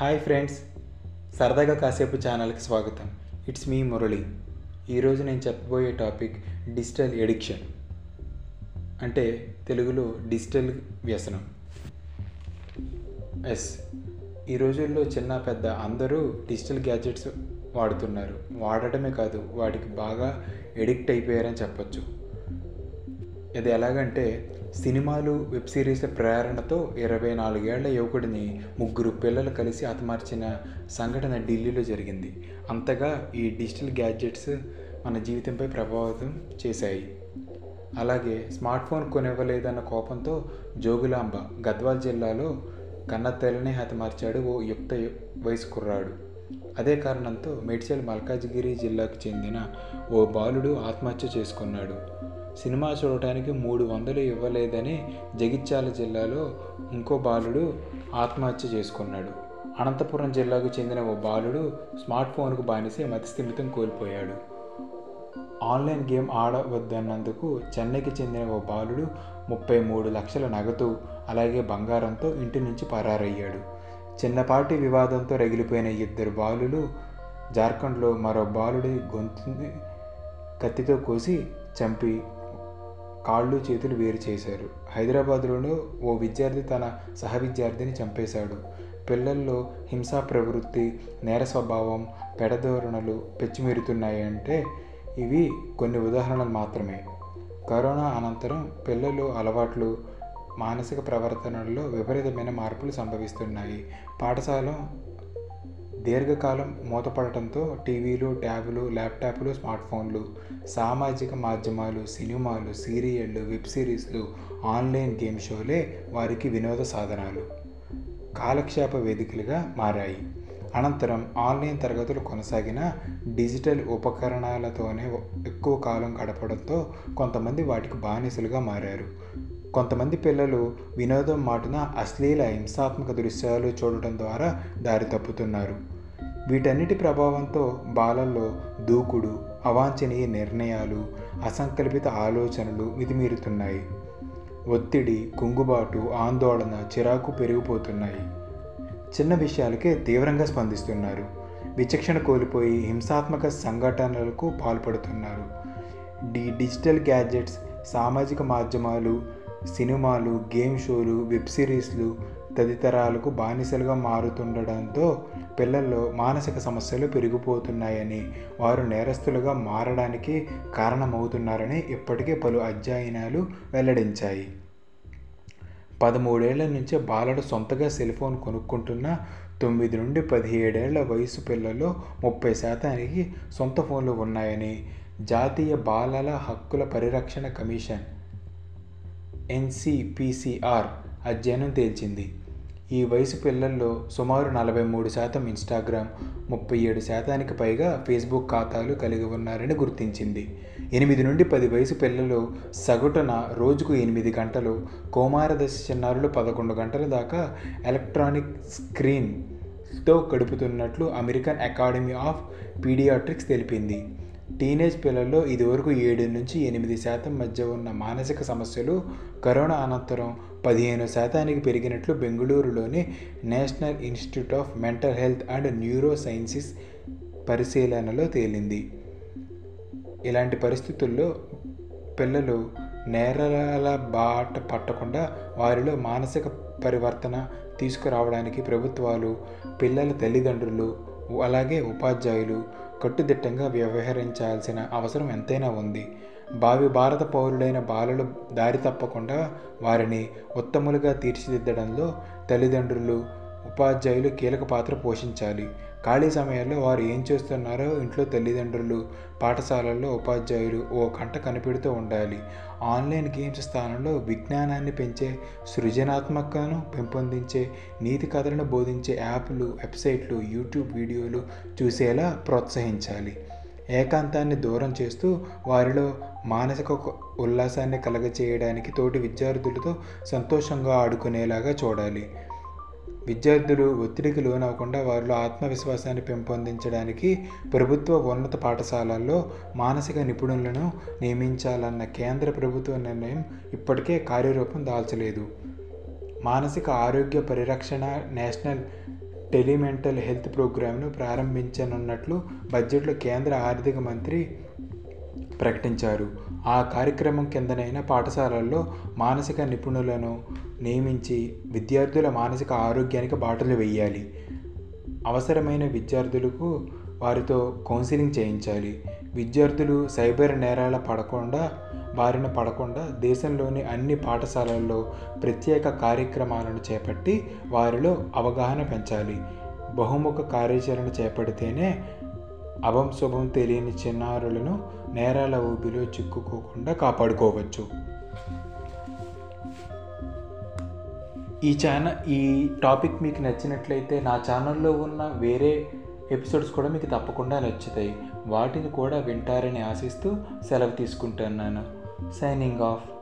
Hi friends సరదాగా కాసేపు ఛానల్కి స్వాగతం. It's me Murali. ఈరోజు నేను చెప్పబోయే టాపిక్ డిజిటల్ ఎడిక్షన్. అంటే తెలుగులో డిజిటల్ వ్యసనం. ఎస్ ఈ రోజుల్లో చిన్న పెద్ద అందరూ డిజిటల్ గ్యాజెట్స్ వాడుతున్నారు. వాడటమే కాదు వాటికి బాగా ఎడిక్ట్ అయిపోయారని చెప్పొచ్చు. ఇది ఎలాగంటే సినిమాలు వెబ్ సిరీస్ల ప్రేరణతో ఇరవై నాలుగేళ్ళ యువకుడిని ముగ్గురు పిల్లలు కలిసి హతమార్చిన సంఘటన ఢిల్లీలో జరిగింది. అంతగా ఈ డిజిటల్ గ్యాడ్జెట్స్ మన జీవితంపై ప్రభావితం చేశాయి. అలాగే స్మార్ట్ ఫోన్ కొనివ్వలేదన్న కోపంతో జోగులాంబ గద్వాల్ జిల్లాలో కన్నతల్లిని హతమార్చాడు ఓ యుక్త వయసు కుర్రాడు. అదే కారణంతో మేడ్చల్ మల్కాజ్గిరి జిల్లాకు చెందిన ఓ బాలుడు ఆత్మహత్య చేసుకున్నాడు. సినిమా చూడటానికి మూడు వందలు ఇవ్వలేదని జగిత్యాల జిల్లాలో ఇంకో బాలుడు ఆత్మహత్య చేసుకున్నాడు. అనంతపురం జిల్లాకు చెందిన ఓ బాలుడు స్మార్ట్ ఫోన్కు బానిసే మతిస్థిమితం కోల్పోయాడు. ఆన్లైన్ గేమ్ ఆడవద్దన్నందుకు చెన్నైకి చెందిన ఓ బాలుడు ముప్పై మూడు లక్షల నగదు అలాగే బంగారంతో ఇంటి నుంచి పరారయ్యాడు. చిన్నపాటి వివాదంతో రగిలిపోయిన ఇద్దరు బాలులు జార్ఖండ్లో మరో బాలుడి గొంతుని కత్తితో కోసి చంపి కాళ్ళు చేతులు వేరు చేశారు. హైదరాబాద్లోనూ ఓ విద్యార్థి తన సహ విద్యార్థిని చంపేశాడు. పిల్లల్లో హింసా ప్రవృత్తి నేర స్వభావం పెడధోరణలు పెచ్చిమెరుతున్నాయి అంటే ఇవి కొన్ని ఉదాహరణలు మాత్రమే. కరోనా అనంతరం పిల్లలు అలవాట్లు మానసిక ప్రవర్తనల్లో విపరీతమైన మార్పులు సంభవిస్తున్నాయి. పాఠశాల దీర్ఘకాలం మూతపడటంతో టీవీలు ట్యాబులు ల్యాప్టాప్లు స్మార్ట్ ఫోన్లు సామాజిక మాధ్యమాలు సినిమాలు సీరియళ్ళు వెబ్ సిరీస్లు ఆన్లైన్ గేమ్ షోలే వారికి వినోద సాధనాలు. కాలక్షేప వేదికలుగా మారాయి. అనంతరం ఆన్లైన్ తరగతులు కొనసాగిన డిజిటల్ ఉపకరణాలతోనే ఎక్కువ కాలం గడపడంతో కొంతమంది వాటికి బానిసలుగా మారారు. కొంతమంది పిల్లలు వినోదం మాటున అశ్లీల హింసాత్మక దృశ్యాలు చూడటం ద్వారా దారి తప్పుతున్నారు. వీటన్నిటి ప్రభావంతో బాలల్లో దూకుడు అవాంఛనీయ నిర్ణయాలు అసంకల్పిత ఆలోచనలు మితిమీరుతున్నాయి. ఒత్తిడి కుంగుబాటు ఆందోళన చిరాకు పెరిగిపోతున్నాయి. చిన్న విషయాలకే తీవ్రంగా స్పందిస్తున్నారు. విచక్షణ కోల్పోయి హింసాత్మక సంఘటనలకు పాల్పడుతున్నారు. డి డిజిటల్ గ్యాడ్జెట్స్ సామాజిక మాధ్యమాలు సినిమాలు గేమ్ షోలు వెబ్ సిరీస్లు తదితరాలకు బానిసలుగా మారుతుండడంతో పిల్లల్లో మానసిక సమస్యలు పెరిగిపోతున్నాయని వారు నేరస్తులుగా మారడానికి కారణమవుతున్నారని ఇప్పటికే పలు అధ్యయనాలు వెల్లడించాయి. పదమూడేళ్ళ నుంచే బాలడు సొంతగా సెల్ ఫోన్ కొనుక్కుంటున్న తొమ్మిది నుండి పదిహేడేళ్ళ వయసు పిల్లల్లో ముప్పై శాతానికి సొంత ఫోన్లు ఉన్నాయని జాతీయ బాలల హక్కుల పరిరక్షణ కమిషన్ ఎన్సిపిసిఆర్ అధ్యయనం తేల్చింది. ఈ వయసు పిల్లల్లో సుమారు నలభై మూడు శాతం ఇన్స్టాగ్రామ్ ముప్పై ఏడు శాతానికి పైగా ఫేస్బుక్ ఖాతాలు కలిగి ఉన్నారని గుర్తించింది. ఎనిమిది నుండి పది వయసు పిల్లలు సగటున రోజుకు ఎనిమిది గంటలు కౌమారదశ చిన్నారులు పదకొండు గంటల దాకా ఎలక్ట్రానిక్ స్క్రీన్తో గడుపుతున్నట్లు అమెరికన్ అకాడమీ ఆఫ్ పీడియాట్రిక్స్ తెలిపింది. టీనేజ్ పిల్లల్లో ఇదివరకు ఏడు నుంచి ఎనిమిది శాతం మధ్య ఉన్న మానసిక సమస్యలు కరోనా అనంతరం పదిహేను శాతానికి పెరిగినట్లు బెంగళూరులోని National Institute of Mental Health and Neuro Sciences పరిశీలనలో తేలింది. ఇలాంటి పరిస్థితుల్లో పిల్లలు నేరాల బాట పట్టకుండా వారిలో మానసిక పరివర్తన తీసుకురావడానికి ప్రభుత్వాలు పిల్లల తల్లిదండ్రులు అలాగే ఉపాధ్యాయులు కట్టుదిట్టంగా వ్యవహరించాల్సిన అవసరం ఎంతైనా ఉంది. భావి భారత పౌరులైన బాలలు దారి తప్పకుండా వారిని ఉత్తములుగా తీర్చిదిద్దడంలో తల్లిదండ్రులు ఉపాధ్యాయులు కీలక పాత్ర పోషించాలి. ఖాళీ సమయాల్లో వారు ఏం చేస్తున్నారో ఇంట్లో తల్లిదండ్రులు పాఠశాలల్లో ఉపాధ్యాయులు ఓ కంట కనిపెడుతూ ఉండాలి. ఆన్లైన్ గేమ్స్ స్థానంలో విజ్ఞానాన్ని పెంచే సృజనాత్మకను పెంపొందించే నీతి కథలను బోధించే యాప్లు వెబ్సైట్లు యూట్యూబ్ వీడియోలు చూసేలా ప్రోత్సహించాలి. ఏకాంతాన్ని దూరం చేస్తూ వారిలో మానసిక ఉల్లాసాన్ని కలగచేయడానికి తోటి విద్యార్థులతో సంతోషంగా ఆడుకునేలాగా చూడాలి. విద్యార్థులు ఒత్తిడికి లోనవ్వకుండా వారిలో ఆత్మవిశ్వాసాన్ని పెంపొందించడానికి ప్రభుత్వ ఉన్నత పాఠశాలల్లో మానసిక నిపుణులను నియమించాలన్న కేంద్ర ప్రభుత్వ నిర్ణయం ఇప్పటికే కార్యరూపం దాల్చలేదు. మానసిక ఆరోగ్య పరిరక్షణ నేషనల్ టెలిమెంటల్ హెల్త్ ప్రోగ్రామ్ను ప్రారంభించనున్నట్లు బడ్జెట్లో కేంద్ర ఆర్థిక మంత్రి ప్రకటించారు. ఆ కార్యక్రమం కిందనైన పాఠశాలల్లో మానసిక నిపుణులను నియమించి విద్యార్థుల మానసిక ఆరోగ్యానికి బాటలు వేయాలి అవసరమైన విద్యార్థులకు వారితో కౌన్సిలింగ్ చేయించాలి. విద్యార్థులు సైబర్ నేరాల పడకుండా బారిన పడకుండా దేశంలోని అన్ని పాఠశాలల్లో ప్రత్యేక కార్యక్రమాలను చేపట్టి వారిలో అవగాహన పెంచాలి. బహుముఖ కార్యాచరణ చేపడితేనే అభం శుభం తెలియని చిన్నారులను నేరాల ఊబిలో చిక్కుకోకుండా కాపాడుకోవచ్చు. ఈ ఛానల్ ఈ టాపిక్ మీకు నచ్చినట్లయితే నా ఛానల్లో ఉన్న వేరే ఎపిసోడ్స్ కూడా మీకు తప్పకుండా నచ్చుతాయి. వాటిని కూడా వింటారని ఆశిస్తూ సెలవు తీసుకుంటున్నాను. Signing off.